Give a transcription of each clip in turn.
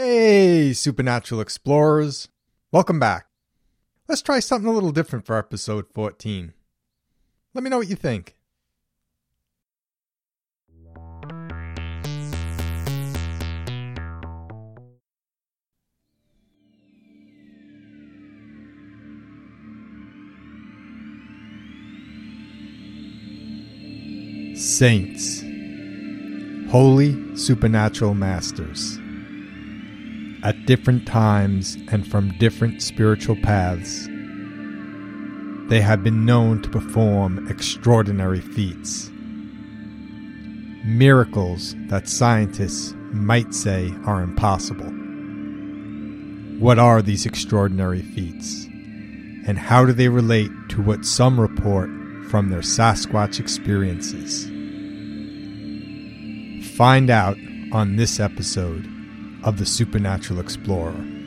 Hey, supernatural explorers. Welcome back. Let's try something a little different for episode 14. Let me know what you think. Saints, holy supernatural masters. Different times and from different spiritual paths, they have been known to perform extraordinary feats. Miracles that scientists might say are impossible. What are these extraordinary feats? And how do they relate to what some report from their Sasquatch experiences? Find out on this episode of The Supernatural Explorer.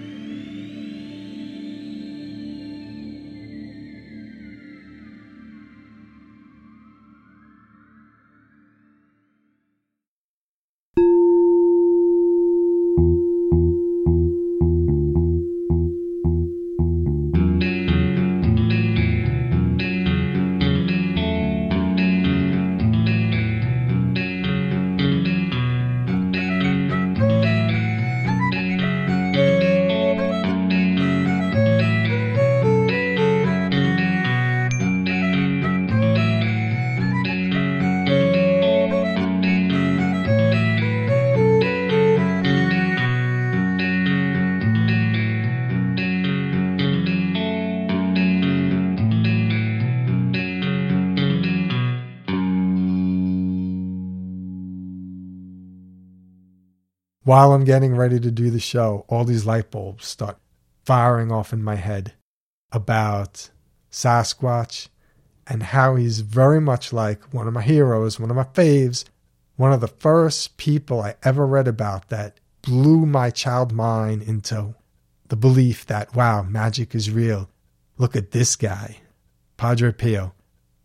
While I'm getting ready to do the show, all these light bulbs start firing off in my head about Sasquatch and how he's very much like one of my heroes, one of my faves, one of the first people I ever read about that blew my child mind into the belief that, wow, magic is real. Look at this guy, Padre Pio.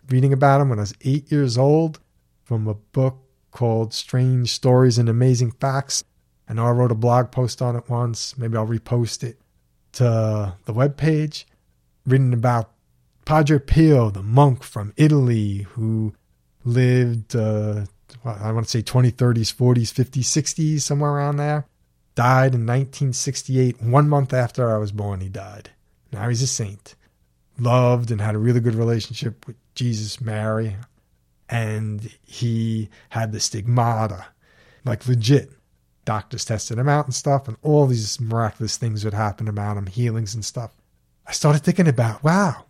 Reading about him when I was eight years old from a book called Strange Stories and Amazing Facts. I know I wrote a blog post on it once. Maybe I'll repost it to the webpage. Reading about Padre Pio, the monk from Italy who lived, uh, I want to say 20, 30s, 40s, 50s, 60s, somewhere around there. Died in 1968. One month after I was born, he died. Now he's a saint. Loved and had a really good relationship with Jesus, Mary. And he had the stigmata, like legit doctors tested him out and stuff, and all these miraculous things would happen about him, healings and stuff. I started thinking about, wow,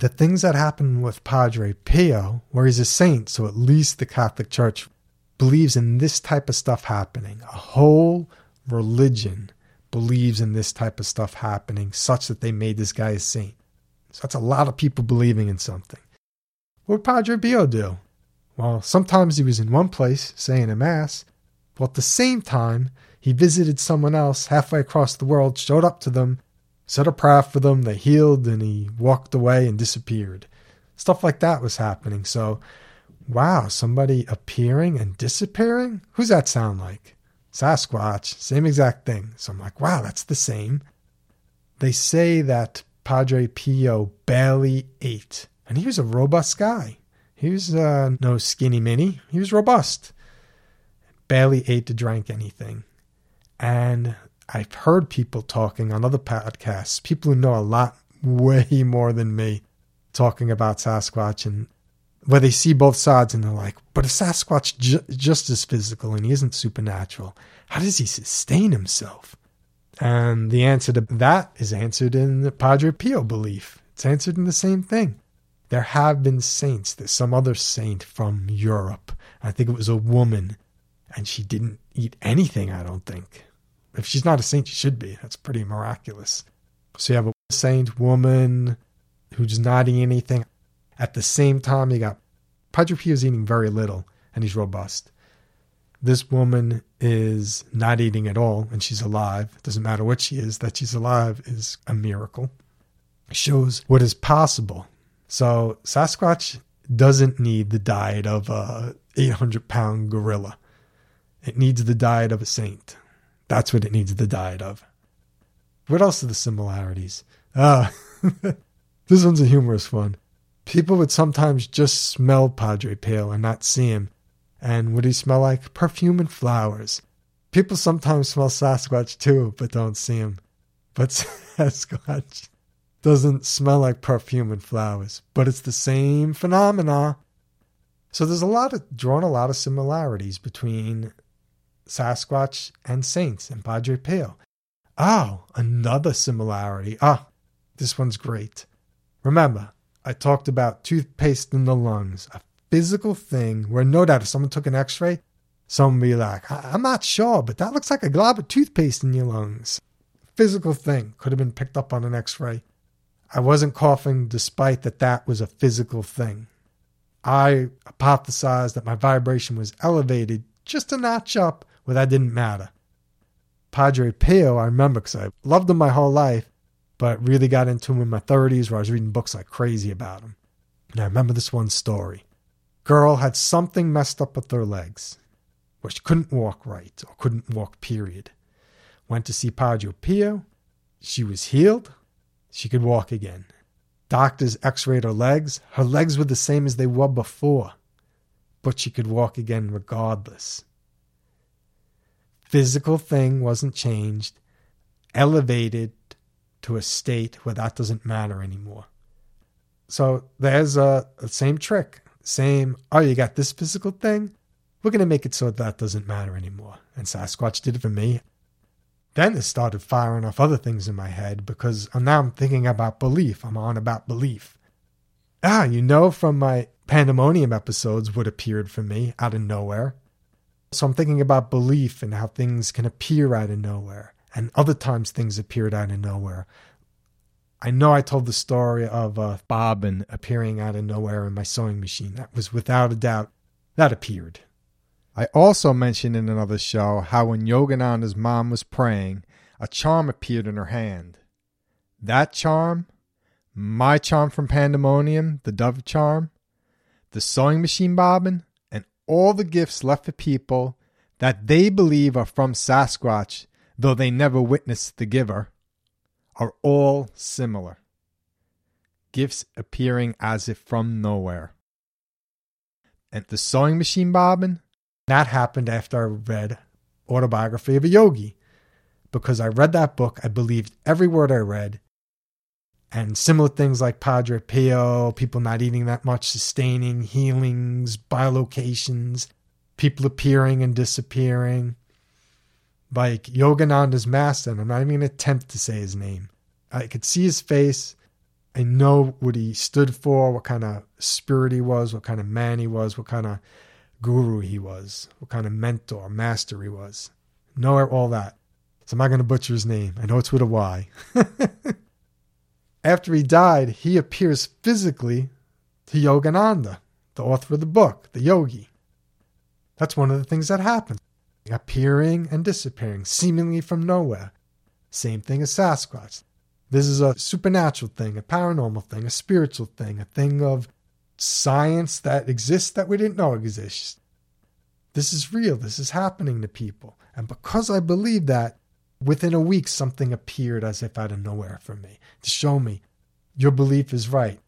the things that happen with Padre Pio, where he's a saint, so at least the Catholic Church believes in this type of stuff happening. A whole religion believes in this type of stuff happening, such that they made this guy a saint. So that's a lot of people believing in something. What would Padre Pio do? Well, sometimes he was in one place saying a mass, well, at the same time, he visited someone else halfway across the world, showed up to them, said a prayer for them, they healed, and he walked away and disappeared. Stuff like that was happening. So, wow, somebody appearing and disappearing? Who's that sound like? Sasquatch, same exact thing. So I'm like, wow, that's the same. They say that Padre Pio barely ate, and he was a robust guy. He was uh, no skinny mini, he was robust barely ate or drank anything. And I've heard people talking on other podcasts, people who know a lot way more than me, talking about Sasquatch and where they see both sides and they're like, but if Sasquatch ju- just as physical and he isn't supernatural, how does he sustain himself? And the answer to that is answered in the Padre Pio belief. It's answered in the same thing. There have been saints. There's some other saint from Europe. I think it was a woman and she didn't eat anything, I don't think. If she's not a saint, she should be. That's pretty miraculous. So you have a saint woman who's not eating anything. At the same time, you got Padre Pio is eating very little, and he's robust. This woman is not eating at all, and she's alive. It doesn't matter what she is, that she's alive is a miracle. It shows what is possible. So Sasquatch doesn't need the diet of a 800 pound gorilla. It needs the diet of a saint. That's what it needs the diet of. What else are the similarities? Ah, this one's a humorous one. People would sometimes just smell Padre Pio and not see him. And would he smell like? Perfume and flowers. People sometimes smell Sasquatch too, but don't see him. But Sasquatch doesn't smell like perfume and flowers, but it's the same phenomena. So there's a lot of drawn a lot of similarities between Sasquatch and Saints and Padre Pio. Oh, another similarity. Ah, this one's great. Remember, I talked about toothpaste in the lungs, a physical thing where no doubt if someone took an x ray, someone would be like, I'm not sure, but that looks like a glob of toothpaste in your lungs. Physical thing could have been picked up on an x ray. I wasn't coughing despite that that was a physical thing. I hypothesized that my vibration was elevated just a notch up where that didn't matter. Padre Pio, I remember because I loved him my whole life, but really got into him in my 30s where I was reading books like crazy about him. And I remember this one story. Girl had something messed up with her legs, where she couldn't walk right or couldn't walk, period. Went to see Padre Pio. She was healed. She could walk again. Doctors x rayed her legs. Her legs were the same as they were before, but she could walk again regardless physical thing wasn't changed, elevated to a state where that doesn't matter anymore. So there's a, a same trick, same, oh, you got this physical thing? We're going to make it so that doesn't matter anymore. And Sasquatch did it for me. Then it started firing off other things in my head because now I'm thinking about belief. I'm on about belief. Ah, you know from my pandemonium episodes what appeared for me out of nowhere. So I'm thinking about belief and how things can appear out of nowhere, and other times things appeared out of nowhere. I know I told the story of uh, bobbin appearing out of nowhere in my sewing machine. That was without a doubt that appeared. I also mentioned in another show how when Yogananda's mom was praying, a charm appeared in her hand. That charm, my charm from Pandemonium, the dove charm, the sewing machine bobbin, all the gifts left for people that they believe are from Sasquatch, though they never witnessed the giver, are all similar. Gifts appearing as if from nowhere. And the sewing machine bobbin, that happened after I read Autobiography of a Yogi. Because I read that book, I believed every word I read, and similar things like Padre Pio, people not eating that much, sustaining healings, bilocations, people appearing and disappearing. Like Yogananda's master, and I'm not even going to attempt to say his name. I could see his face. I know what he stood for, what kind of spirit he was, what kind of man he was, what kind of guru he was, what kind of mentor, master he was. Know all that. So I'm not going to butcher his name. I know it's with a Y. After he died, he appears physically to Yogananda, the author of the book, the yogi. That's one of the things that happens appearing and disappearing, seemingly from nowhere. Same thing as Sasquatch. This is a supernatural thing, a paranormal thing, a spiritual thing, a thing of science that exists that we didn't know exists. This is real. This is happening to people. And because I believe that, Within a week, something appeared as if out of nowhere for me to show me your belief is right.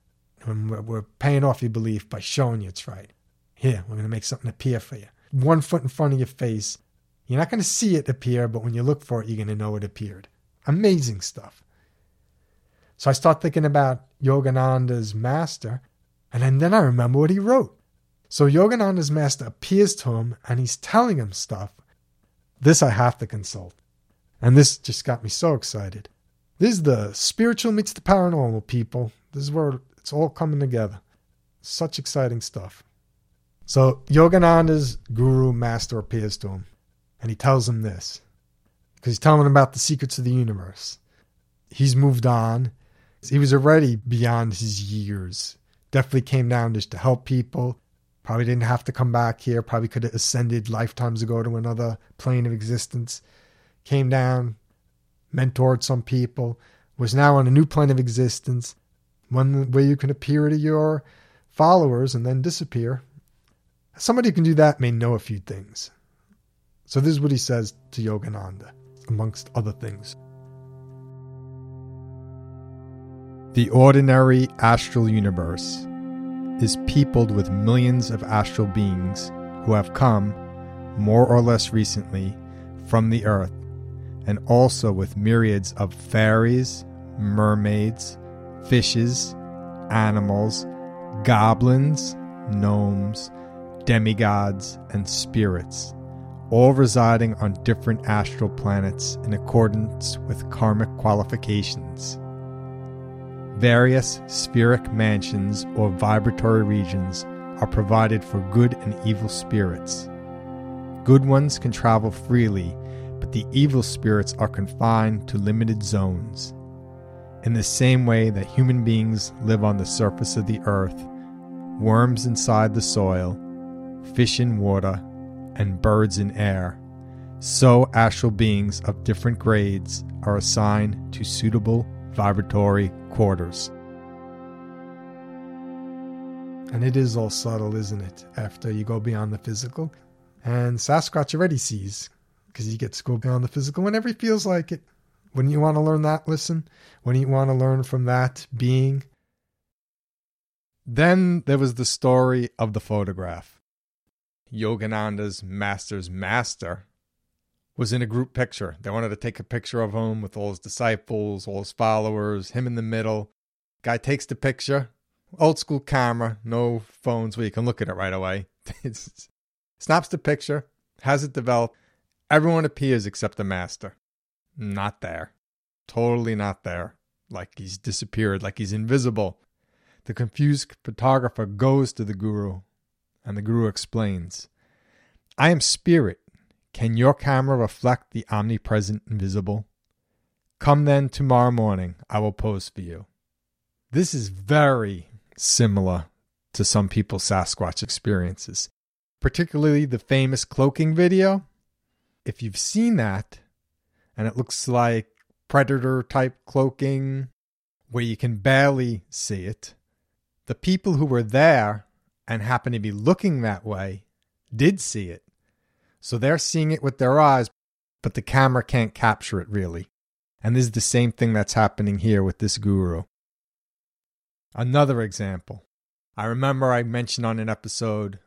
And we're paying off your belief by showing you it's right. Here, we're going to make something appear for you. One foot in front of your face. You're not going to see it appear, but when you look for it, you're going to know it appeared. Amazing stuff. So I start thinking about Yogananda's master, and then I remember what he wrote. So Yogananda's master appears to him and he's telling him stuff. This I have to consult. And this just got me so excited. This is the spiritual meets the paranormal, people. This is where it's all coming together. Such exciting stuff. So Yogananda's guru master appears to him, and he tells him this because he's telling him about the secrets of the universe. He's moved on. He was already beyond his years. Definitely came down just to help people. Probably didn't have to come back here. Probably could have ascended lifetimes ago to another plane of existence came down, mentored some people, was now on a new plane of existence, one where you can appear to your followers and then disappear. Somebody who can do that may know a few things. So this is what he says to Yogananda. amongst other things. The ordinary astral universe is peopled with millions of astral beings who have come, more or less recently, from the earth, and also with myriads of fairies, mermaids, fishes, animals, goblins, gnomes, demigods, and spirits, all residing on different astral planets in accordance with karmic qualifications. Various spheric mansions or vibratory regions are provided for good and evil spirits. Good ones can travel freely, but the evil spirits are confined to limited zones. In the same way that human beings live on the surface of the earth, worms inside the soil, fish in water, and birds in air, so astral beings of different grades are assigned to suitable vibratory quarters. And it is all subtle, isn't it? After you go beyond the physical. And Sasquatch already sees, because gets to go beyond the physical whenever he feels like it. Wouldn't you want to learn that lesson? Wouldn't you want to learn from that being? Then there was the story of the photograph. Yogananda's master's master was in a group picture. They wanted to take a picture of him with all his disciples, all his followers, him in the middle. Guy takes the picture, old school camera, no phones where you can look at it right away. snaps the picture, has it developed. Everyone appears except the master. Not there. Totally not there. Like he's disappeared, like he's invisible. The confused photographer goes to the guru, and the guru explains I am spirit can your camera reflect the omnipresent invisible? Come then tomorrow morning, I will pose for you. This is very similar to some people's Sasquatch experiences, particularly the famous cloaking video. If you've seen that, and it looks like predator type cloaking where you can barely see it, the people who were there and happen to be looking that way did see it. So they're seeing it with their eyes, but the camera can't capture it really. And this is the same thing that's happening here with this guru. Another example. I remember I mentioned on an episode,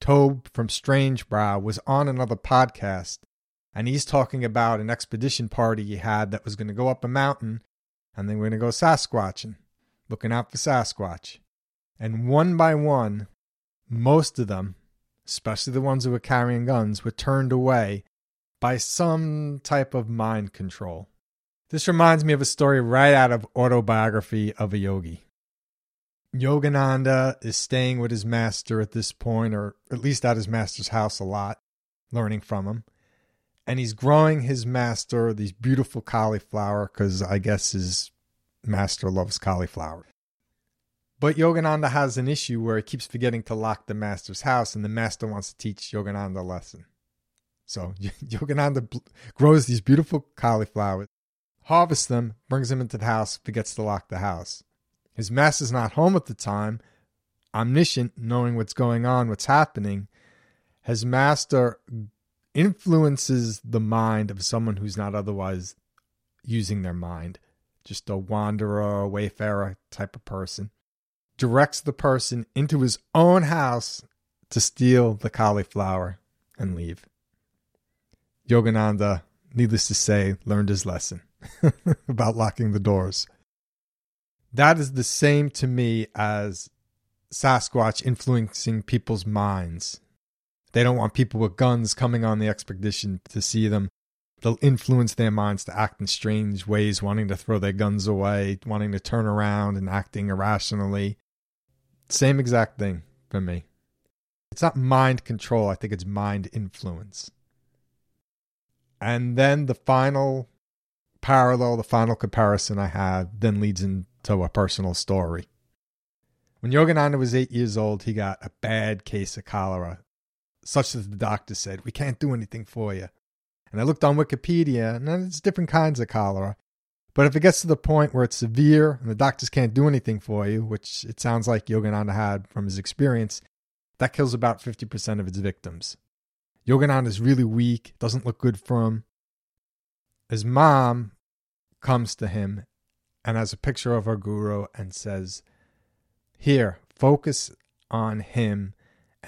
Tobe from Strange Brow was on another podcast, and he's talking about an expedition party he had that was going to go up a mountain, and they were going to go Sasquatching, looking out for Sasquatch. And one by one, most of them especially the ones who were carrying guns, were turned away by some type of mind control. This reminds me of a story right out of Autobiography of a Yogi. Yogananda is staying with his master at this point, or at least at his master's house a lot, learning from him. And he's growing his master these beautiful cauliflower because I guess his master loves cauliflower. But Yogananda has an issue where he keeps forgetting to lock the master's house, and the master wants to teach Yogananda a lesson. So Yogananda grows these beautiful cauliflowers, harvests them, brings them into the house, forgets to lock the house. His master's not home at the time, omniscient, knowing what's going on, what's happening. His master influences the mind of someone who's not otherwise using their mind, just a wanderer, wayfarer type of person directs the person into his own house to steal the cauliflower and leave. Yogananda, needless to say, learned his lesson about locking the doors. That is the same to me as Sasquatch influencing people's minds. They don't want people with guns coming on the expedition to see them. They'll influence their minds to act in strange ways, wanting to throw their guns away, wanting to turn around and acting irrationally. Same exact thing for me. It's not mind control, I think it's mind influence. And then the final parallel, the final comparison I have then leads into a personal story. When Yogananda was eight years old, he got a bad case of cholera, such that the doctor said, We can't do anything for you. And I looked on Wikipedia, and there's different kinds of cholera. But if it gets to the point where it's severe and the doctors can't do anything for you, which it sounds like Yogananda had from his experience, that kills about 50% of its victims. Yogananda is really weak, doesn't look good for him. His mom comes to him and has a picture of her guru and says, Here, focus on him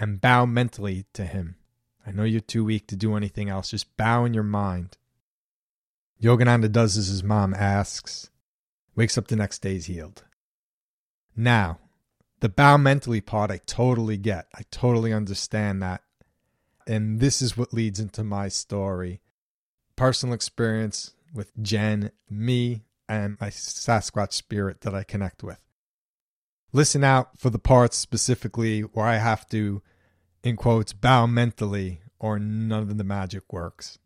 and bow mentally to him. I know you're too weak to do anything else. Just bow in your mind. Yogananda does as his mom asks, wakes up the next day, he's healed. Now, the bow mentally part, I totally get. I totally understand that. And this is what leads into my story personal experience with Jen, me, and my Sasquatch spirit that I connect with. Listen out for the parts specifically where I have to, in quotes, bow mentally or none of the magic works.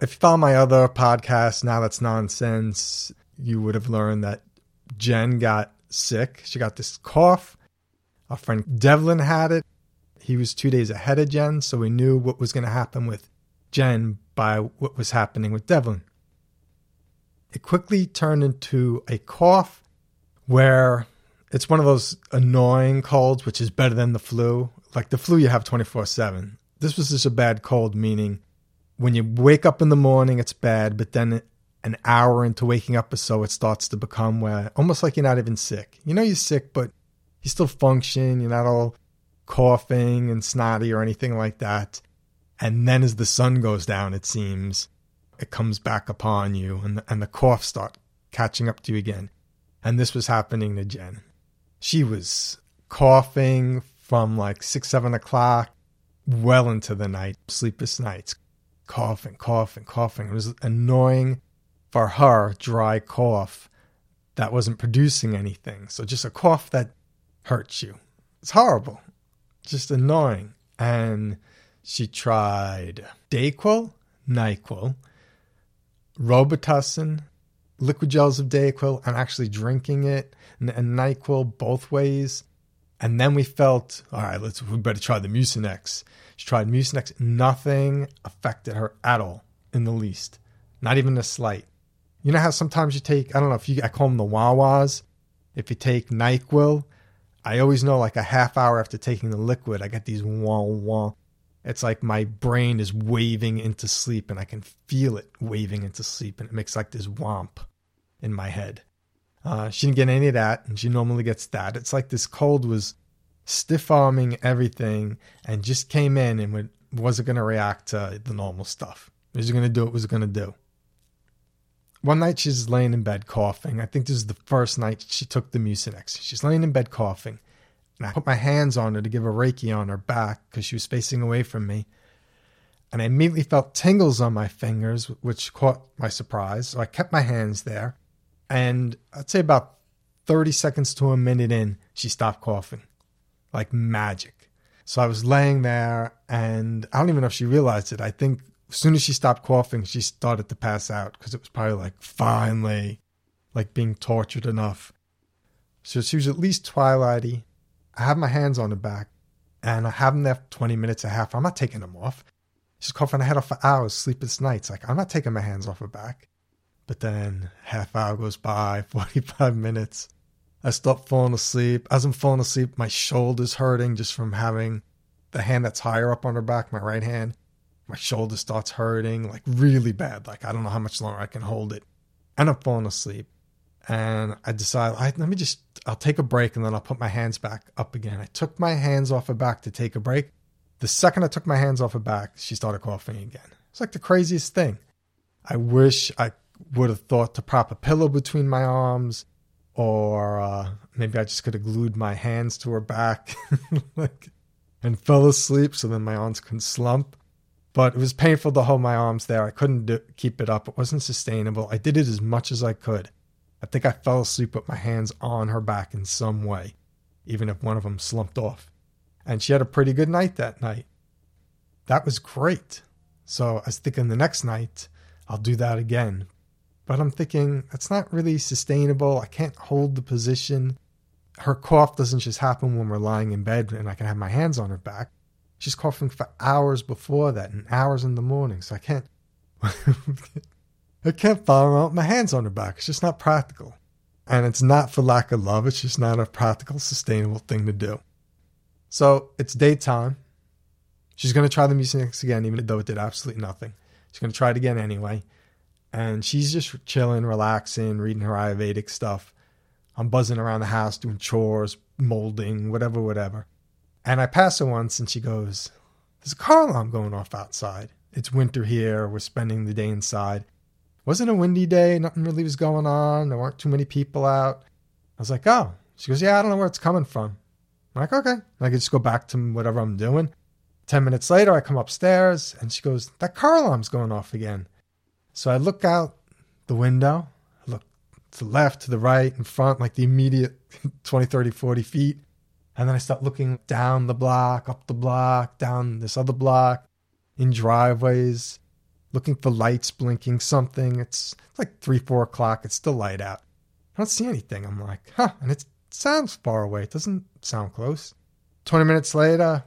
If you follow my other podcast, Now That's Nonsense, you would have learned that Jen got sick. She got this cough. Our friend Devlin had it. He was two days ahead of Jen, so we knew what was going to happen with Jen by what was happening with Devlin. It quickly turned into a cough where it's one of those annoying colds, which is better than the flu. Like the flu, you have 24 7. This was just a bad cold, meaning when you wake up in the morning, it's bad, but then an hour into waking up or so, it starts to become where almost like you're not even sick. You know, you're sick, but you still function. You're not all coughing and snotty or anything like that. And then as the sun goes down, it seems it comes back upon you and the, and the cough start catching up to you again. And this was happening to Jen. She was coughing from like six, seven o'clock well into the night, sleepless nights, coughing, coughing, coughing. It was annoying for her, dry cough that wasn't producing anything. So just a cough that hurts you. It's horrible, just annoying. And she tried Dayquil, NyQuil, Robitussin, liquid gels of Dayquil, and actually drinking it, and, and NyQuil both ways. And then we felt, all right, let's we better try the Mucinex. She tried Mucinex. Nothing affected her at all, in the least, not even a slight. You know how sometimes you take, I don't know if you, I call them the Wawas. If you take NyQuil, I always know like a half hour after taking the liquid, I get these wah wah it's like my brain is waving into sleep and I can feel it waving into sleep and it makes like this womp in my head. Uh, she didn't get any of that and she normally gets that. It's like this cold was stiff arming everything and just came in and wasn't going to react to the normal stuff. It was going to do what it was going to do. One night she's laying in bed coughing. I think this is the first night she took the Mucinex. She's laying in bed coughing and I put my hands on her to give a Reiki on her back because she was facing away from me. And I immediately felt tingles on my fingers, which caught my surprise. So I kept my hands there. And I'd say about 30 seconds to a minute in, she stopped coughing like magic. So I was laying there, and I don't even know if she realized it. I think as soon as she stopped coughing, she started to pass out because it was probably like finally, like being tortured enough. So she was at least twilighty. I have my hands on her back and I have them there for 20 minutes, a half. I'm not taking them off. She's coughing her head off for hours, sleepless nights. Like, I'm not taking my hands off her back. But then half hour goes by, 45 minutes. I stop falling asleep. As I'm falling asleep, my shoulder's hurting just from having the hand that's higher up on her back, my right hand. My shoulder starts hurting, like really bad. Like, I don't know how much longer I can hold it. And I'm falling asleep and I decide, right, let me just, I'll take a break and then I'll put my hands back up again. I took my hands off her back to take a break. The second I took my hands off her back, she started coughing again. It's like the craziest thing. I wish I would have thought to prop a pillow between my arms, or uh, maybe I just could have glued my hands to her back like, and fell asleep so then my arms couldn't slump. But it was painful to hold my arms there. I couldn't do, keep it up. It wasn't sustainable. I did it as much as I could. I think I fell asleep with my hands on her back in some way, even if one of them slumped off. And she had a pretty good night that night. That was great. So I was thinking the next night, I'll do that again. But I'm thinking, that's not really sustainable. I can't hold the position. Her cough doesn't just happen when we're lying in bed and I can have my hands on her back. She's coughing for hours before that and hours in the morning. So I can't. I can't follow around with my hands on her back. It's just not practical. And it's not for lack of love, it's just not a practical, sustainable thing to do. So it's daytime. She's going to try the Mucinex again, even though it did absolutely nothing. She's going to try it again anyway. And she's just chilling, relaxing, reading her Ayurvedic stuff. I'm buzzing around the house doing chores, molding, whatever, whatever. And I pass her once and she goes, There's a car alarm going off outside. It's winter here. We're spending the day inside. Wasn't a windy day. Nothing really was going on. There weren't too many people out. I was like, Oh. She goes, Yeah, I don't know where it's coming from. I'm like, Okay. I can just go back to whatever I'm doing. 10 minutes later, I come upstairs and she goes, That car alarm's going off again. So I look out the window, look to the left, to the right, in front, like the immediate 20, 30, 40 feet. And then I start looking down the block, up the block, down this other block, in driveways, looking for lights blinking, something. It's, like three, four o'clock. It's still light out. I don't see anything. I'm like, huh. And it sounds far away. It doesn't sound close. 20 minutes later,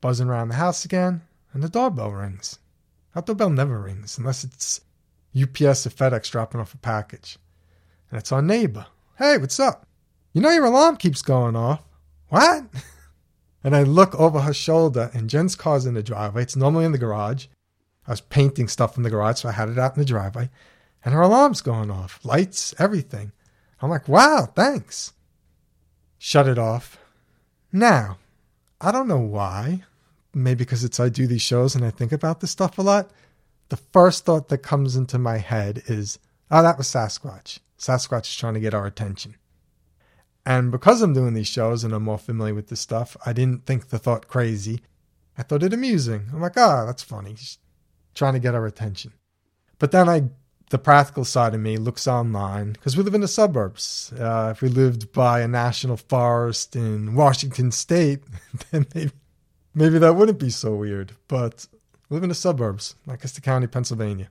buzzing around the house again, and the doorbell rings. That doorbell never rings unless it's UPS or FedEx dropping off a package. And it's our neighbor. Hey, what's up? You know your alarm keeps going off. What? and I look over her shoulder, and Jen's car's in the driveway. It's normally in the garage. I was painting stuff in the garage, so I had it out in the driveway. And her alarm's going off. Lights, everything. I'm like, wow, thanks. Shut it off. Now, I don't know why maybe because it's I do these shows and I think about this stuff a lot, the first thought that comes into my head is, oh, that was Sasquatch. Sasquatch is trying to get our attention. And because I'm doing these shows and I'm more familiar with this stuff, I didn't think the thought crazy. I thought it amusing. I'm like, oh, that's funny. He's trying to get our attention. But then I, the practical side of me looks online because we live in the suburbs. Uh, if we lived by a national forest in Washington State, then maybe maybe that wouldn't be so weird, but live in the suburbs, Lancaster County, Pennsylvania.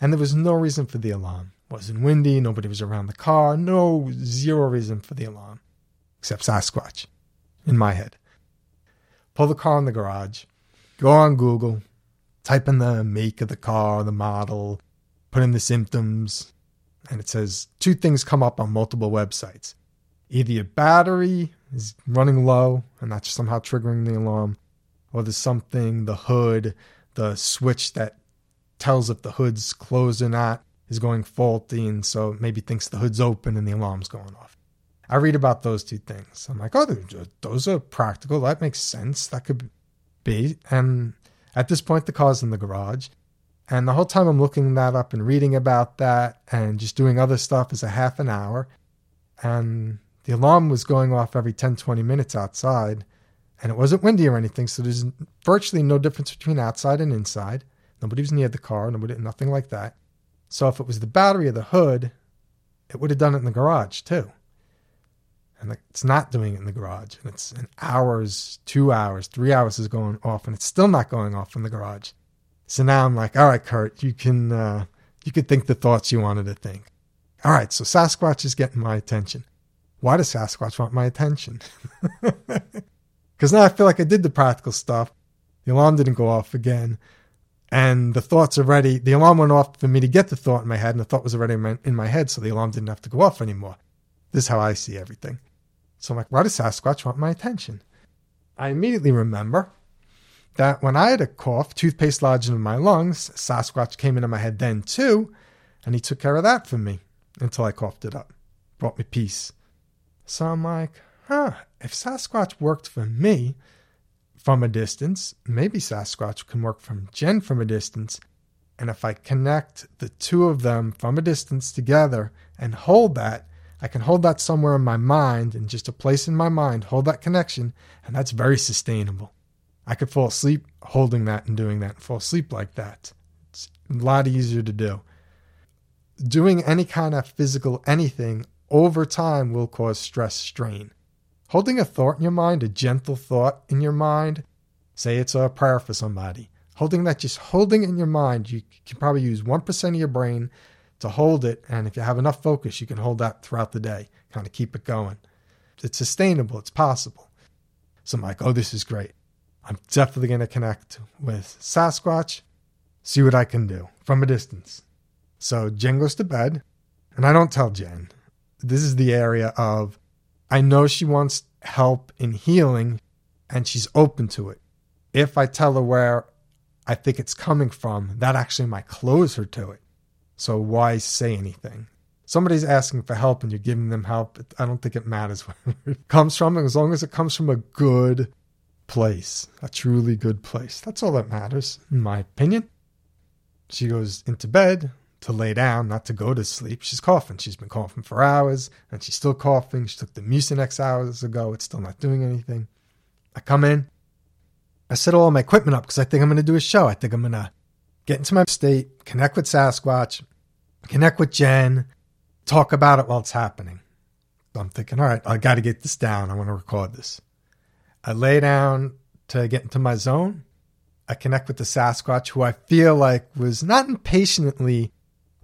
And there was no reason for the alarm. It wasn't windy, nobody was around the car, no zero reason for the alarm. Except Sasquatch, in my head. Pull the car in the garage, go on Google, type in the make of the car, the model, put in the symptoms, and it says two things come up on multiple websites. Either your battery is running low, and that's somehow triggering the alarm, or there's something, the hood, the switch that tells if the hood's closed or not is going faulty, and so maybe thinks the hood's open and the alarm's going off. I read about those two things. I'm like, oh, uh, those are practical. That makes sense. That could be. And at this point, the car's in the garage. And the whole time I'm looking that up and reading about that and just doing other stuff is a half an hour. And the alarm was going off every 10, 20 minutes outside and it wasn't windy or anything, so there's virtually no difference between outside and inside. Nobody was near the car, nobody, nothing like that. So if it was the battery or the hood, it would have done it in the garage too. And it's not doing it in the garage, and it's an hours, two hours, three hours is going off, and it's still not going off in the garage. So now I'm like, all right, Kurt, you can uh, you could think the thoughts you wanted to think. All right, so Sasquatch is getting my attention. Why does Sasquatch want my attention? Because now I feel like I did the practical stuff. The alarm didn't go off again. And the thoughts already, the alarm went off for me to get the thought in my head, and the thought was already in my, in my head, so the alarm didn't have to go off anymore. This is how I see everything. So I'm like, why does Sasquatch want my attention? I immediately remember that when I had a cough, toothpaste lodged in my lungs, Sasquatch came into my head then too, and he took care of that for me until I coughed it up. Brought me peace. So I'm like, huh, if Sasquatch worked for me from a distance, maybe Sasquatch can work from Jen from a distance. And if I connect the two of them from a distance together and hold that, I can hold that somewhere in my mind and just a place in my mind, hold that connection, and that's very sustainable. I could fall asleep holding that and doing that and fall asleep like that. It's a lot easier to do. Doing any kind of physical anything over time will cause stress strain. Holding a thought in your mind, a gentle thought in your mind, say it's a prayer for somebody. Holding that, just holding it in your mind, you can probably use 1% of your brain to hold it. And if you have enough focus, you can hold that throughout the day, kind of keep it going. It's sustainable, it's possible. So I'm like, oh, this is great. I'm definitely going to connect with Sasquatch, see what I can do from a distance. So Jen goes to bed, and I don't tell Jen. This is the area of I know she wants help in healing and she's open to it. If I tell her where I think it's coming from, that actually might close her to it. So why say anything? Somebody's asking for help and you're giving them help. I don't think it matters where it comes from, as long as it comes from a good place, a truly good place. That's all that matters, in my opinion. She goes into bed to lay down, not to go to sleep. She's coughing. She's been coughing for hours and she's still coughing. She took the Mucinex hours ago. It's still not doing anything. I come in. I set all my equipment up because I think I'm going to do a show. I think I'm going to get into my state, connect with Sasquatch, connect with Jen, talk about it while it's happening. So I'm thinking, all right, I got to get this down. I want to record this. I lay down to get into my zone. I connect with the Sasquatch, who I feel like was not impatiently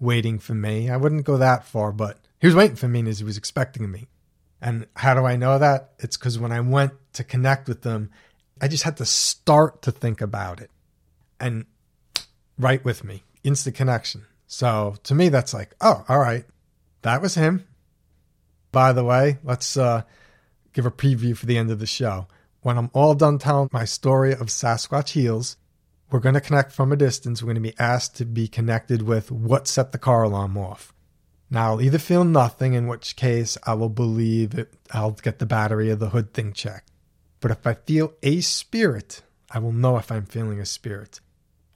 waiting for me. I wouldn't go that far, but he was waiting for me as he was expecting me. And how do I know that? It's because when I went to connect with them, I just had to start to think about it and right with me, instant connection. So to me, that's like, oh, all right, that was him. By the way, let's uh, give a preview for the end of the show. When I'm all done telling my story of Sasquatch Heals, we're going to connect from a distance. We're going to be asked to be connected with what set the car alarm off. Now, I'll either feel nothing, in which case I will believe it, I'll get the battery of the hood thing checked. But if I feel a spirit, I will know if I'm feeling a spirit.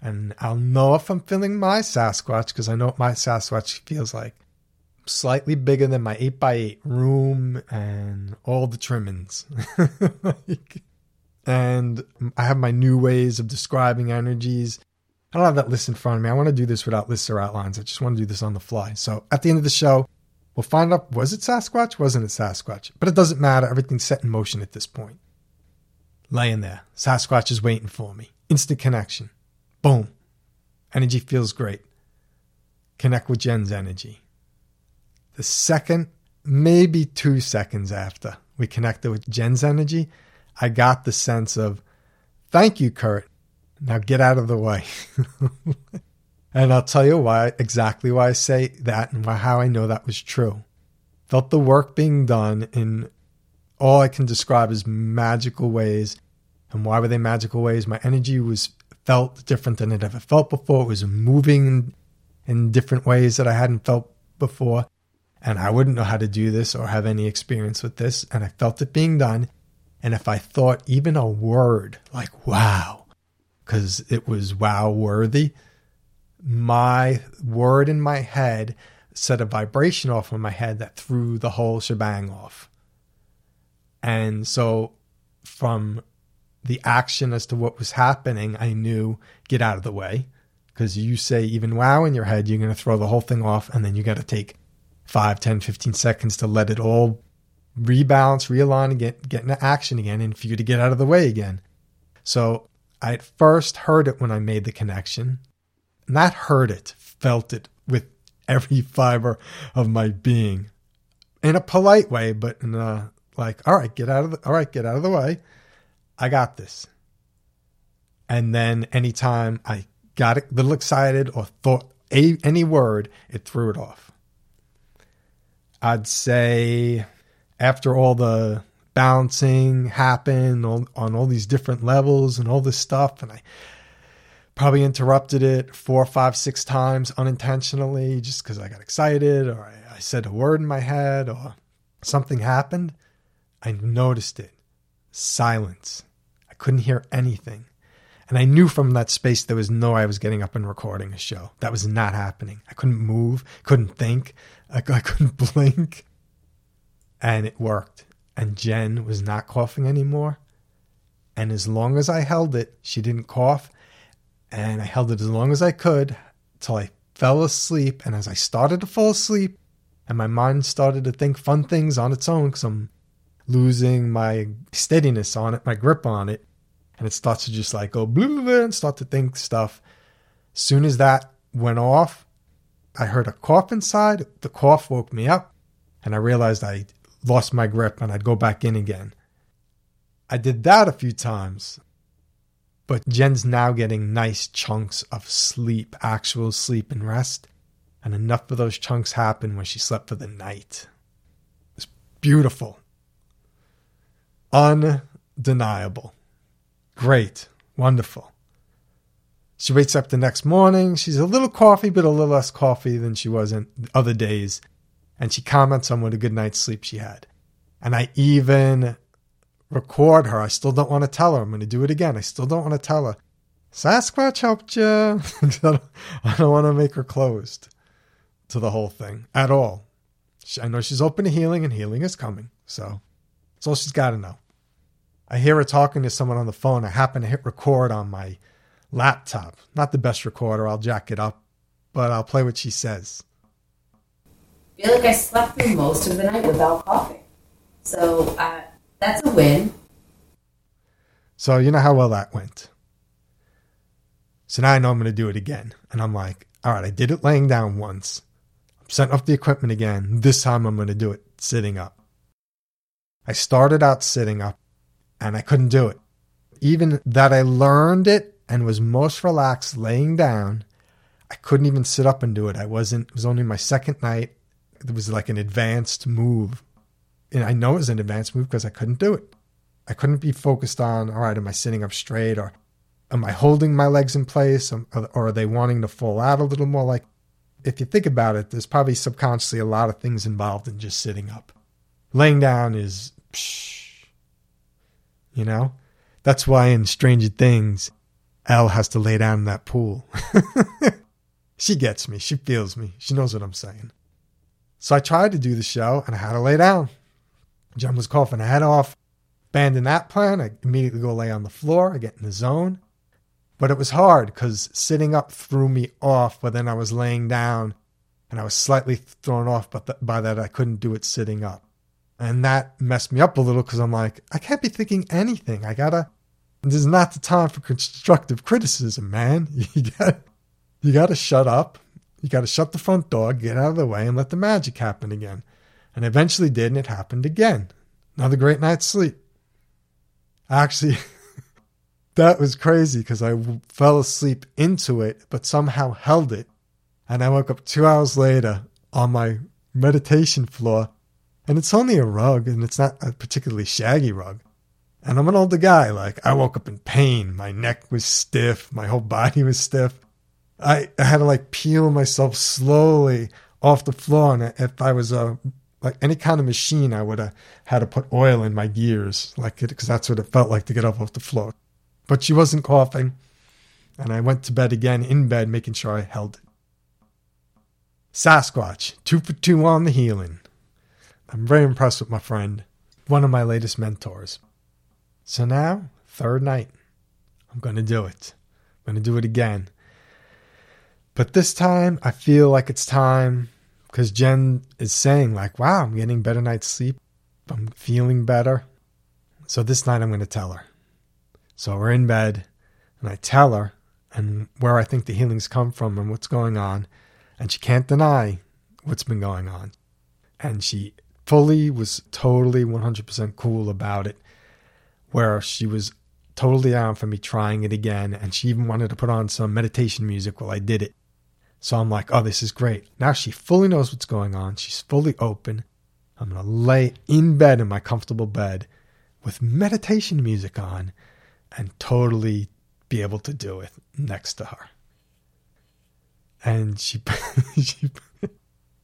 And I'll know if I'm feeling my Sasquatch because I know what my Sasquatch feels like. Slightly bigger than my 8x8 room and all the trimmings. and I have my new ways of describing energies. I don't have that list in front of me. I want to do this without lists or outlines. I just want to do this on the fly. So at the end of the show, we'll find out was it Sasquatch? Wasn't it Sasquatch? But it doesn't matter. Everything's set in motion at this point. Laying there. Sasquatch is waiting for me. Instant connection. Boom. Energy feels great. Connect with Jen's energy. The second, maybe two seconds after we connected with Jen's energy, I got the sense of, thank you, Kurt. Now get out of the way. and I'll tell you why, exactly why I say that and why, how I know that was true. Felt the work being done in all I can describe as magical ways. And why were they magical ways? My energy was felt different than it ever felt before. It was moving in different ways that I hadn't felt before. And I wouldn't know how to do this or have any experience with this. And I felt it being done. And if I thought even a word like wow, because it was wow worthy, my word in my head set a vibration off in my head that threw the whole shebang off. And so from the action as to what was happening, I knew get out of the way. Because you say even wow in your head, you're going to throw the whole thing off, and then you got to take 5, 10, 15 seconds to let it all rebalance, realign, get, get into action again, and for you to get out of the way again. So I at first heard it when I made the connection. Not heard it, felt it with every fiber of my being. In a polite way, but in a like, all right, get out of the all right, get out of the way. I got this. And then anytime I got a little excited or thought a, any word, it threw it off. I'd say after all the bouncing happened on, on all these different levels and all this stuff, and I probably interrupted it four, five, six times unintentionally just because I got excited or I, I said a word in my head or something happened. I noticed it. Silence. I couldn't hear anything. And I knew from that space there was no way I was getting up and recording a show. That was not happening. I couldn't move, couldn't think, I, I couldn't blink and it worked. And Jen was not coughing anymore. And as long as I held it, she didn't cough. And I held it as long as I could till I fell asleep. And as I started to fall asleep, and my mind started to think fun things on its own because I'm losing my steadiness on it, my grip on it, and it starts to just like go blah, blah, blah and start to think stuff. As soon as that went off, I heard a cough inside. The cough woke me up, and I realized I lost my grip and I'd go back in again. I did that a few times. But Jen's now getting nice chunks of sleep, actual sleep and rest. And enough of those chunks happened when she slept for the night. It's beautiful. Undeniable. Great. Wonderful. She wakes up the next morning. She's a little coffee, but a little less coffee than she was in other days. And she comments on what a good night's sleep she had. And I even record her. I still don't want to tell her. I'm going to do it again. I still don't want to tell her. Sasquatch helped you. I don't want to make her closed to the whole thing at all. I know she's open to healing and healing is coming. So that's all she's got to know. I hear her talking to someone on the phone. I happen to hit record on my laptop. Not the best recorder, I'll jack it up, but I'll play what she says. Feel like I slept through most of the night without coughing. So uh, that's a win. So you know how well that went. So now I know I'm going to do it again. And I'm like, all right, I did it laying down once. I'm setting up the equipment again. This time I'm going to do it sitting up. I started out sitting up and I couldn't do it. Even that I learned it and was most relaxed laying down. I couldn't even sit up and do it. I wasn't, it was only my second night. It was like an advanced move. And I know it was an advanced move because I couldn't do it. I couldn't be focused on, all right, am I sitting up straight or am I holding my legs in place or are they wanting to fall out a little more? Like, if you think about it, there's probably subconsciously a lot of things involved in just sitting up. Laying down is, psh, you know? That's why in Stranger Things, El has to lay down in that pool. she gets me. She feels me. She knows what I'm saying. So I tried to do the show and I had to lay down. Jen was coughing her head off. Abandon that plan. I immediately go lay on the floor. I get in the zone. But it was hard because sitting up threw me off, but then I was laying down and I was slightly thrown off but by that I couldn't do it sitting up. And that messed me up a little because I'm like, I can't be thinking anything. I gotta this is not the time for constructive criticism, man. You gotta, you got to shut up. You got to shut the front door, get out of the way, and let the magic happen again. And eventually did, and it happened again. Another great night's sleep. Actually, that was crazy because I fell asleep into it, but somehow held it. And I woke up two hours later on my meditation floor, and it's only a rug, and it's not a particularly shaggy rug. And I'm an older guy. Like I woke up in pain. My neck was stiff. My whole body was stiff. I, I had to like peel myself slowly off the floor. And if I was a like any kind of machine, I would have had to put oil in my gears, like it because that's what it felt like to get up off the floor. But she wasn't coughing, and I went to bed again in bed, making sure I held it. Sasquatch, two for two on the healing. I'm very impressed with my friend, one of my latest mentors. So now, third night, I'm going to do it. I'm going to do it again. But this time, I feel like it's time because Jen is saying, like, wow, I'm getting better night's sleep. I'm feeling better. So this night, I'm going to tell her. So we're in bed, and I tell her and where I think the healings come from and what's going on. And she can't deny what's been going on. And she fully was totally 100% cool about it where she was totally down for me trying it again. And she even wanted to put on some meditation music while I did it. So I'm like, oh, this is great. Now she fully knows what's going on. She's fully open. I'm going to lay in bed in my comfortable bed with meditation music on and totally be able to do it next to her. And she, she,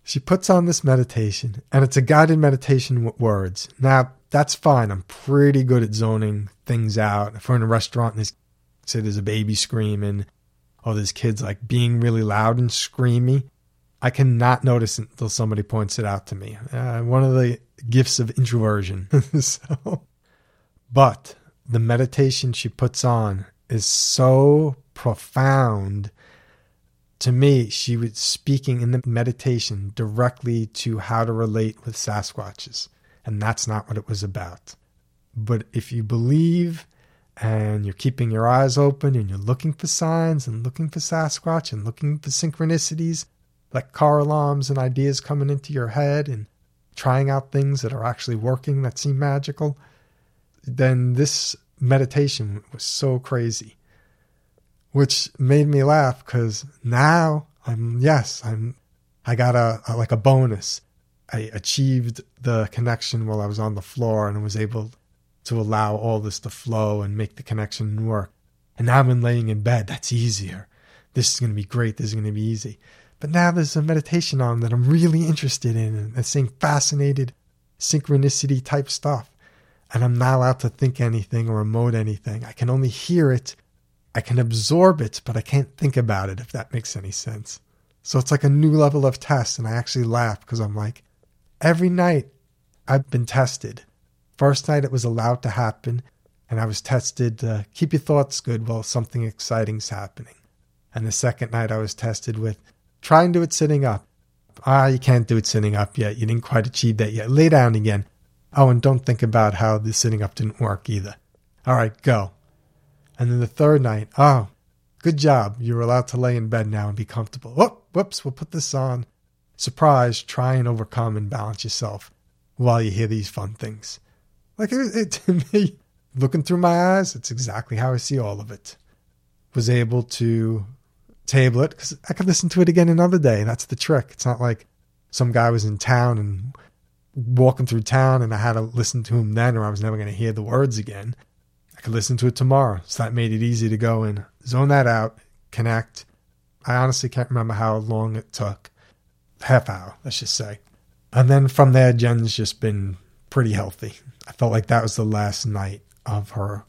she puts on this meditation, and it's a guided meditation with words. Now, that's fine. I'm pretty good at zoning things out. If we're in a restaurant and say there's a baby screaming, or there's kids like being really loud and screamy, I cannot notice until somebody points it out to me. Uh, one of the gifts of introversion. so, but the meditation she puts on is so profound. To me, she was speaking in the meditation directly to how to relate with Sasquatches and that's not what it was about. But if you believe and you're keeping your eyes open and you're looking for signs and looking for Sasquatch and looking for synchronicities, like car alarms and ideas coming into your head and trying out things that are actually working that seem magical, then this meditation was so crazy. Which made me laugh because now I'm, yes, I'm, I got a, a like a bonus. I achieved the connection while I was on the floor and was able to allow all this to flow and make the connection work. And now I'm in laying in bed. That's easier. This is going to be great. This is going to be easy. But now there's a meditation on that I'm really interested in and saying fascinated synchronicity type stuff. And I'm not allowed to think anything or emote anything. I can only hear it. I can absorb it, but I can't think about it, if that makes any sense. So it's like a new level of test. And I actually laugh because I'm like, every night I've been tested. First night it was allowed to happen, and I was tested uh, keep your thoughts good while something exciting's happening. And the second night I was tested with try and do it sitting up. Ah, you can't do it sitting up yet. You didn't quite achieve that yet. Lay down again. Oh, and don't think about how the sitting up didn't work either. All right, go. And then the third night, oh, good job. You're allowed to lay in bed now and be comfortable. Whoop, whoops, we'll put this on. Surprise, try and overcome and balance yourself while you hear these fun things. Like it, it to me, looking through my eyes, it's exactly how I see all of it. Was able to table it because I could listen to it again another day. That's the trick. It's not like some guy was in town and walking through town and I had to listen to him then or I was never going to hear the words again. I could listen to it tomorrow. So that made it easy to go and zone that out, connect. I honestly can't remember how long it took. Half hour, let's just say. And then from there, Jen's just been pretty healthy. I felt like that was the last night of her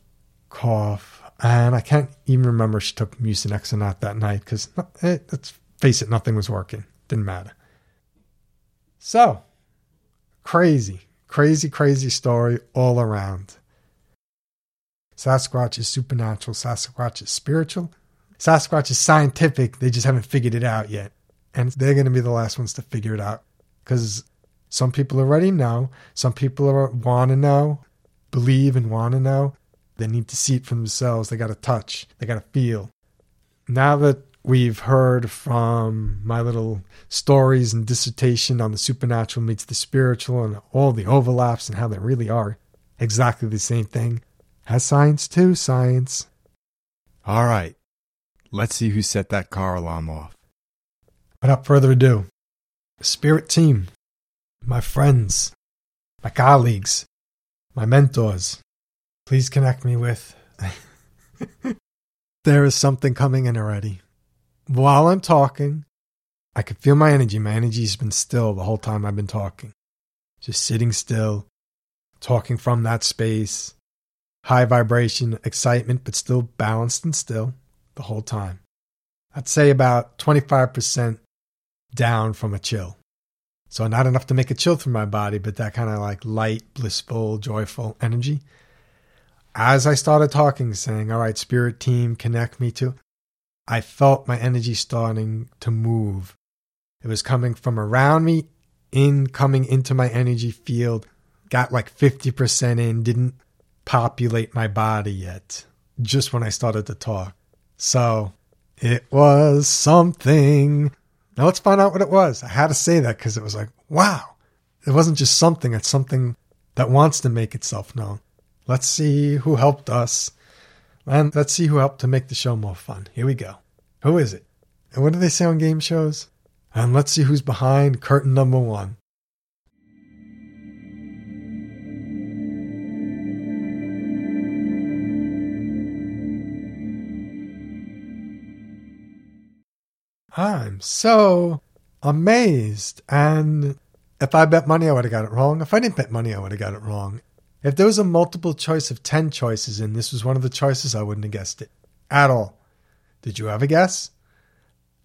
cough and I can't even remember she took Mucinex or not that night because, eh, let's face it, nothing was working. Didn't matter. So, crazy, crazy, crazy story all around. Sasquatch is supernatural. Sasquatch is spiritual. Sasquatch is scientific. They just haven't figured it out yet. And they're going to be the last ones to figure it out because some people already know. Some people want to know, believe, and want to know. They need to see it for themselves. They got to touch. They got to feel. Now that we've heard from my little stories and dissertation on the supernatural meets the spiritual and all the overlaps and how they really are exactly the same thing, has science too, science. All right. Let's see who set that car alarm off. Without further ado, spirit team, my friends, my colleagues, my mentors, please connect me with. there is something coming in already. While I'm talking, I can feel my energy. My energy's been still the whole time I've been talking. Just sitting still, talking from that space. High vibration, excitement, but still balanced and still the whole time. I'd say about 25% down from a chill. So, not enough to make a chill through my body, but that kind of like light, blissful, joyful energy as I started talking, saying, All right, spirit team, connect me to, I felt my energy starting to move. It was coming from around me, in, coming into my energy field, got like 50% in, didn't populate my body yet, just when I started to talk. So it was something. Now let's find out what it was. I had to say that because it was like, wow. It wasn't just something, it's something that wants to make itself known. Let's see who helped us. And let's see who helped to make the show more fun. Here we go. Who is it? And what do they say on game shows? And let's see who's behind curtain number one. I'm so amazed. And if I bet money, I would have got it wrong. If I didn't bet money, I would have got it wrong. If there was a multiple choice of 10 choices and this was one of the choices, I wouldn't have guessed it at all. Did you have a guess?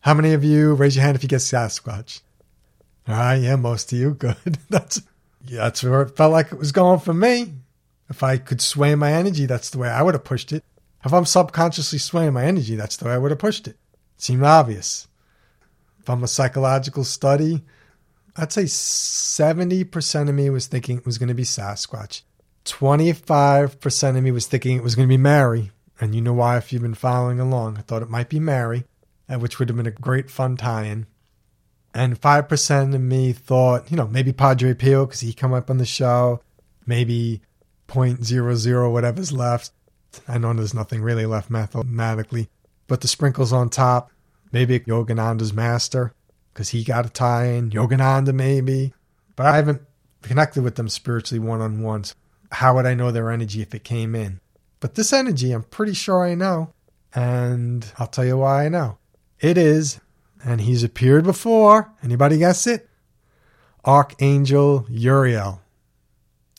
How many of you raise your hand if you guessed Sasquatch? All right, yeah, most of you. Good. That's yeah, that's where it felt like it was going for me. If I could sway my energy, that's the way I would have pushed it. If I'm subconsciously swaying my energy, that's the way I would have pushed it. It seemed obvious. I'm a psychological study, I'd say 70% of me was thinking it was going to be Sasquatch. 25% of me was thinking it was going to be Mary. And you know why, if you've been following along. I thought it might be Mary, uh, which would have been a great fun tie in. And 5% of me thought, you know, maybe Padre Pio because he come up on the show. Maybe 0.00 whatever's left. I know there's nothing really left mathematically. But the sprinkles on top. Maybe Yogananda's master because he got a tie in. Yogananda maybe. But I haven't connected with them spiritually one on one how would I know their energy if it came in? But this energy, I'm pretty sure I know. And I'll tell you why I know. It is, and he's appeared before. Anybody guess it? Archangel Uriel.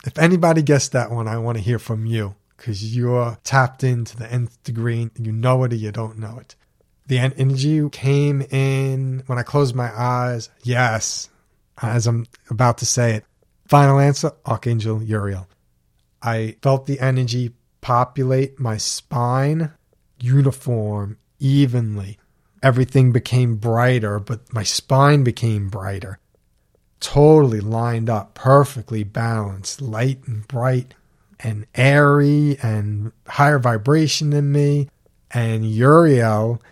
If anybody guessed that one, I want to hear from you because you're tapped into the nth degree. You know it or you don't know it. The energy came in when I closed my eyes. Yes, as I'm about to say it. Final answer Archangel Uriel. I felt the energy populate my spine uniform, evenly. Everything became brighter, but my spine became brighter. Totally lined up, perfectly balanced, light and bright and airy and higher vibration than me. And Uriel,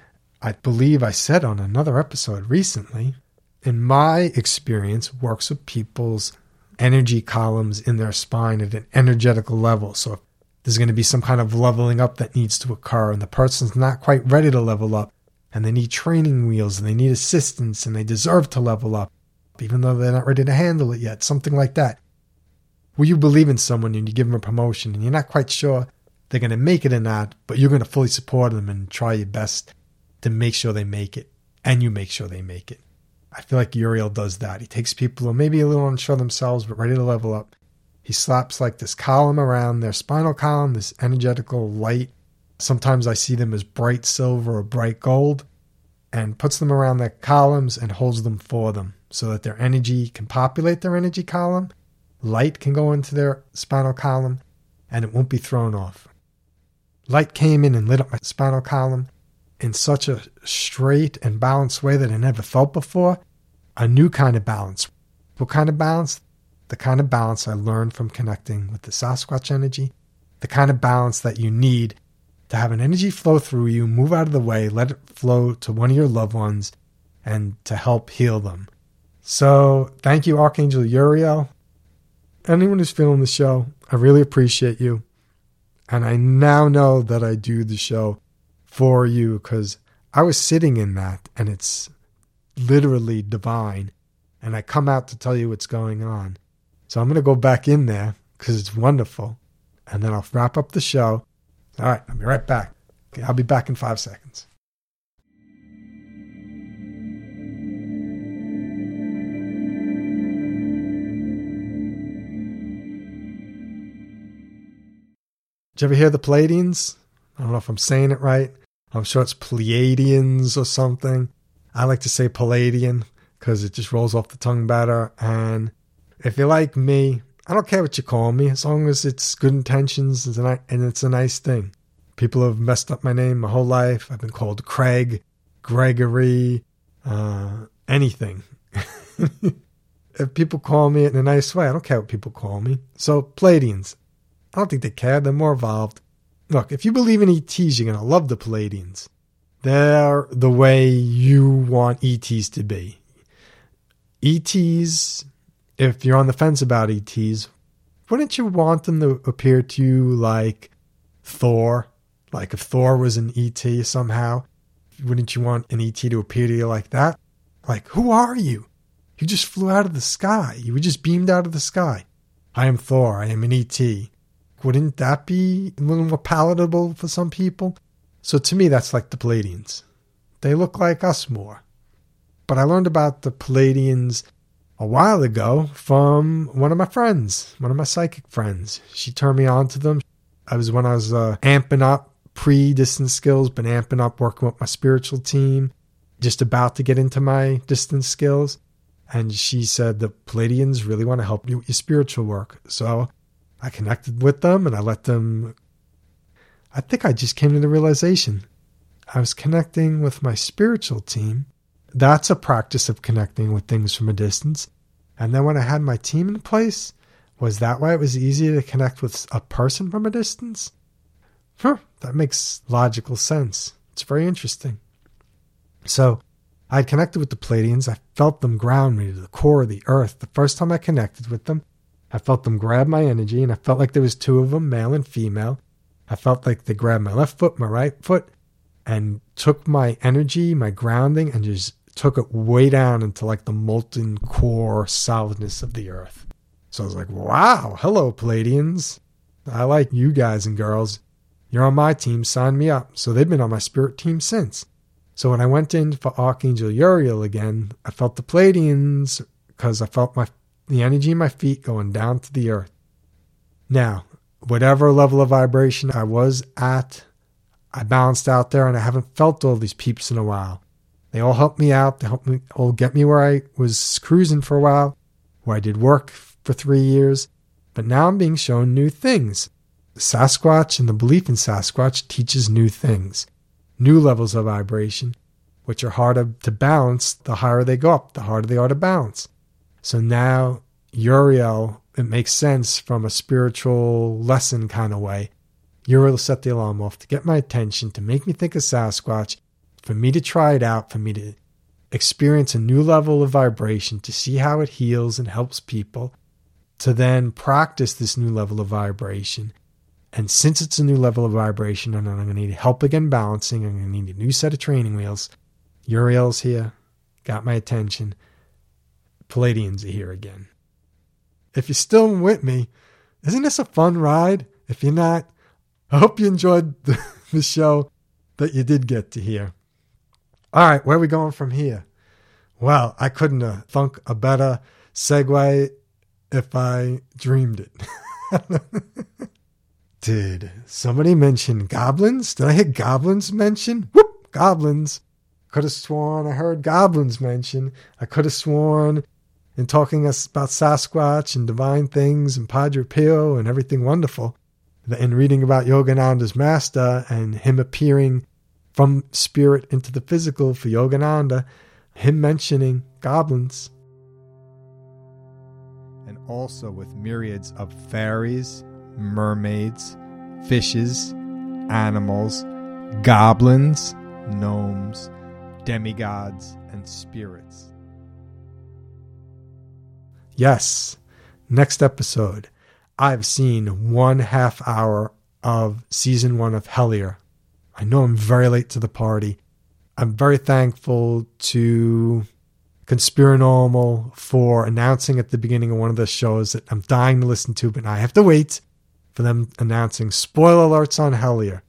I believe I said on another episode recently, in my experience, works with people's energy columns in their spine at an energetical level. So if there's going to be some kind of leveling up that needs to occur and the person's not quite ready to level up and they need training wheels and they need assistance and they deserve to level up, even though they're not ready to handle it yet, something like that. Will you believe in someone and you give them a promotion and you're not quite sure they're going to make it or not, but you're going to fully support them and try your best to make sure they make it and you make sure they make it. I feel like Uriel does that. He takes people who are maybe a little unsure themselves but ready to level up. He slaps like this column around their spinal column, this energetical light. Sometimes I see them as bright silver or bright gold, and puts them around their columns and holds them for them so that their energy can populate their energy column. Light can go into their spinal column and it won't be thrown off. Light came in and lit up my spinal column in such a straight and balanced way that I never felt before. A new kind of balance. What kind of balance? The kind of balance I learned from connecting with the Sasquatch energy. The kind of balance that you need to have an energy flow through you, move out of the way, let it flow to one of your loved ones, and to help heal them. So, thank you, Archangel Uriel. Anyone who's feeling the show, I really appreciate you. And I now know that I do the show for you because I was sitting in that and it's literally divine. And I come out to tell you what's going on. So I'm going to go back in there because it's wonderful. And then I'll wrap up the show. All right, I'll be right back. Okay, I'll be back in five seconds. Did you ever hear the Pleiadians? I don't know if I'm saying it right. I'm sure it's Pleiadians or something. I like to say Palladian because it just rolls off the tongue better. And if you're like me, I don't care what you call me as long as it's good intentions and it's a nice thing. People have messed up my name my whole life. I've been called Craig, Gregory, uh, anything. if people call me in a nice way, I don't care what people call me. So, Pleiadians, I don't think they care. They're more evolved. Look, if you believe in ETs, you're going to love the Pleiadians. They're the way you want ETs to be. ETs, if you're on the fence about ETs, wouldn't you want them to appear to you like Thor? Like if Thor was an ET somehow? Wouldn't you want an ET to appear to you like that? Like, who are you? You just flew out of the sky. You were just beamed out of the sky. I am Thor. I am an ET. Wouldn't that be a little more palatable for some people? So to me, that's like the Palladians. They look like us more. But I learned about the Palladians a while ago from one of my friends, one of my psychic friends. She turned me on to them. I was when I was uh, amping up pre distance skills, been amping up working with my spiritual team, just about to get into my distance skills. And she said the Palladians really want to help you with your spiritual work. So I connected with them and I let them. I think I just came to the realization I was connecting with my spiritual team. That's a practice of connecting with things from a distance. And then when I had my team in place, was that why it was easier to connect with a person from a distance? Huh, that makes logical sense. It's very interesting. So I had connected with the Pleiadians. I felt them ground me to the core of the earth the first time I connected with them. I felt them grab my energy, and I felt like there was two of them, male and female. I felt like they grabbed my left foot, my right foot, and took my energy, my grounding, and just took it way down into like the molten core solidness of the earth. So I was like, wow, hello, Pleiadians. I like you guys and girls. You're on my team, sign me up. So they've been on my spirit team since. So when I went in for Archangel Uriel again, I felt the Pleiadians because I felt my the energy in my feet going down to the earth. Now, whatever level of vibration I was at, I balanced out there and I haven't felt all these peeps in a while. They all helped me out. They helped me all get me where I was cruising for a while, where I did work for three years. But now I'm being shown new things. Sasquatch and the belief in Sasquatch teaches new things, new levels of vibration, which are harder to balance the higher they go up, the harder they are to balance. So now Uriel, it makes sense from a spiritual lesson kind of way. Uriel set the alarm off to get my attention, to make me think of Sasquatch, for me to try it out, for me to experience a new level of vibration, to see how it heals and helps people, to then practice this new level of vibration. And since it's a new level of vibration and I'm going to need help again balancing, I'm going to need a new set of training wheels. Uriel's here, got my attention. Pleiadians are here again. If you're still with me, isn't this a fun ride? If you're not, I hope you enjoyed the, the show that you did get to hear. All right, where are we going from here? Well, I couldn't have thunk a better segue if I dreamed it. Did somebody mention goblins? Did I hear goblins mention? Whoop, goblins. Could have sworn I heard goblins mention. I could have sworn in talking us about Sasquatch and divine things and Padre Pio and everything wonderful, and reading about Yogananda's master and him appearing from spirit into the physical for Yogananda, him mentioning goblins. And also with myriads of fairies, mermaids, fishes, animals, goblins, gnomes, demigods, and spirits. Yes. Next episode, I've seen one half hour of season one of Hellier. I know I'm very late to the party. I'm very thankful to Conspiranormal for announcing at the beginning of one of the shows that I'm dying to listen to, but I have to wait for them announcing spoiler alerts on Hellier.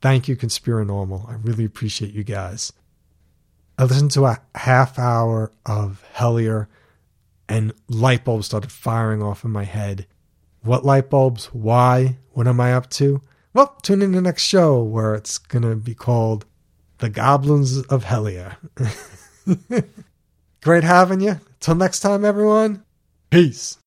Thank you, Conspiranormal. I really appreciate you guys. I listened to a half hour of Hellier and light bulbs started firing off in my head. What light bulbs? Why? What am I up to? Well, tune in the next show where it's going to be called The Goblins of Hellier. Great having you. Till next time, everyone. Peace.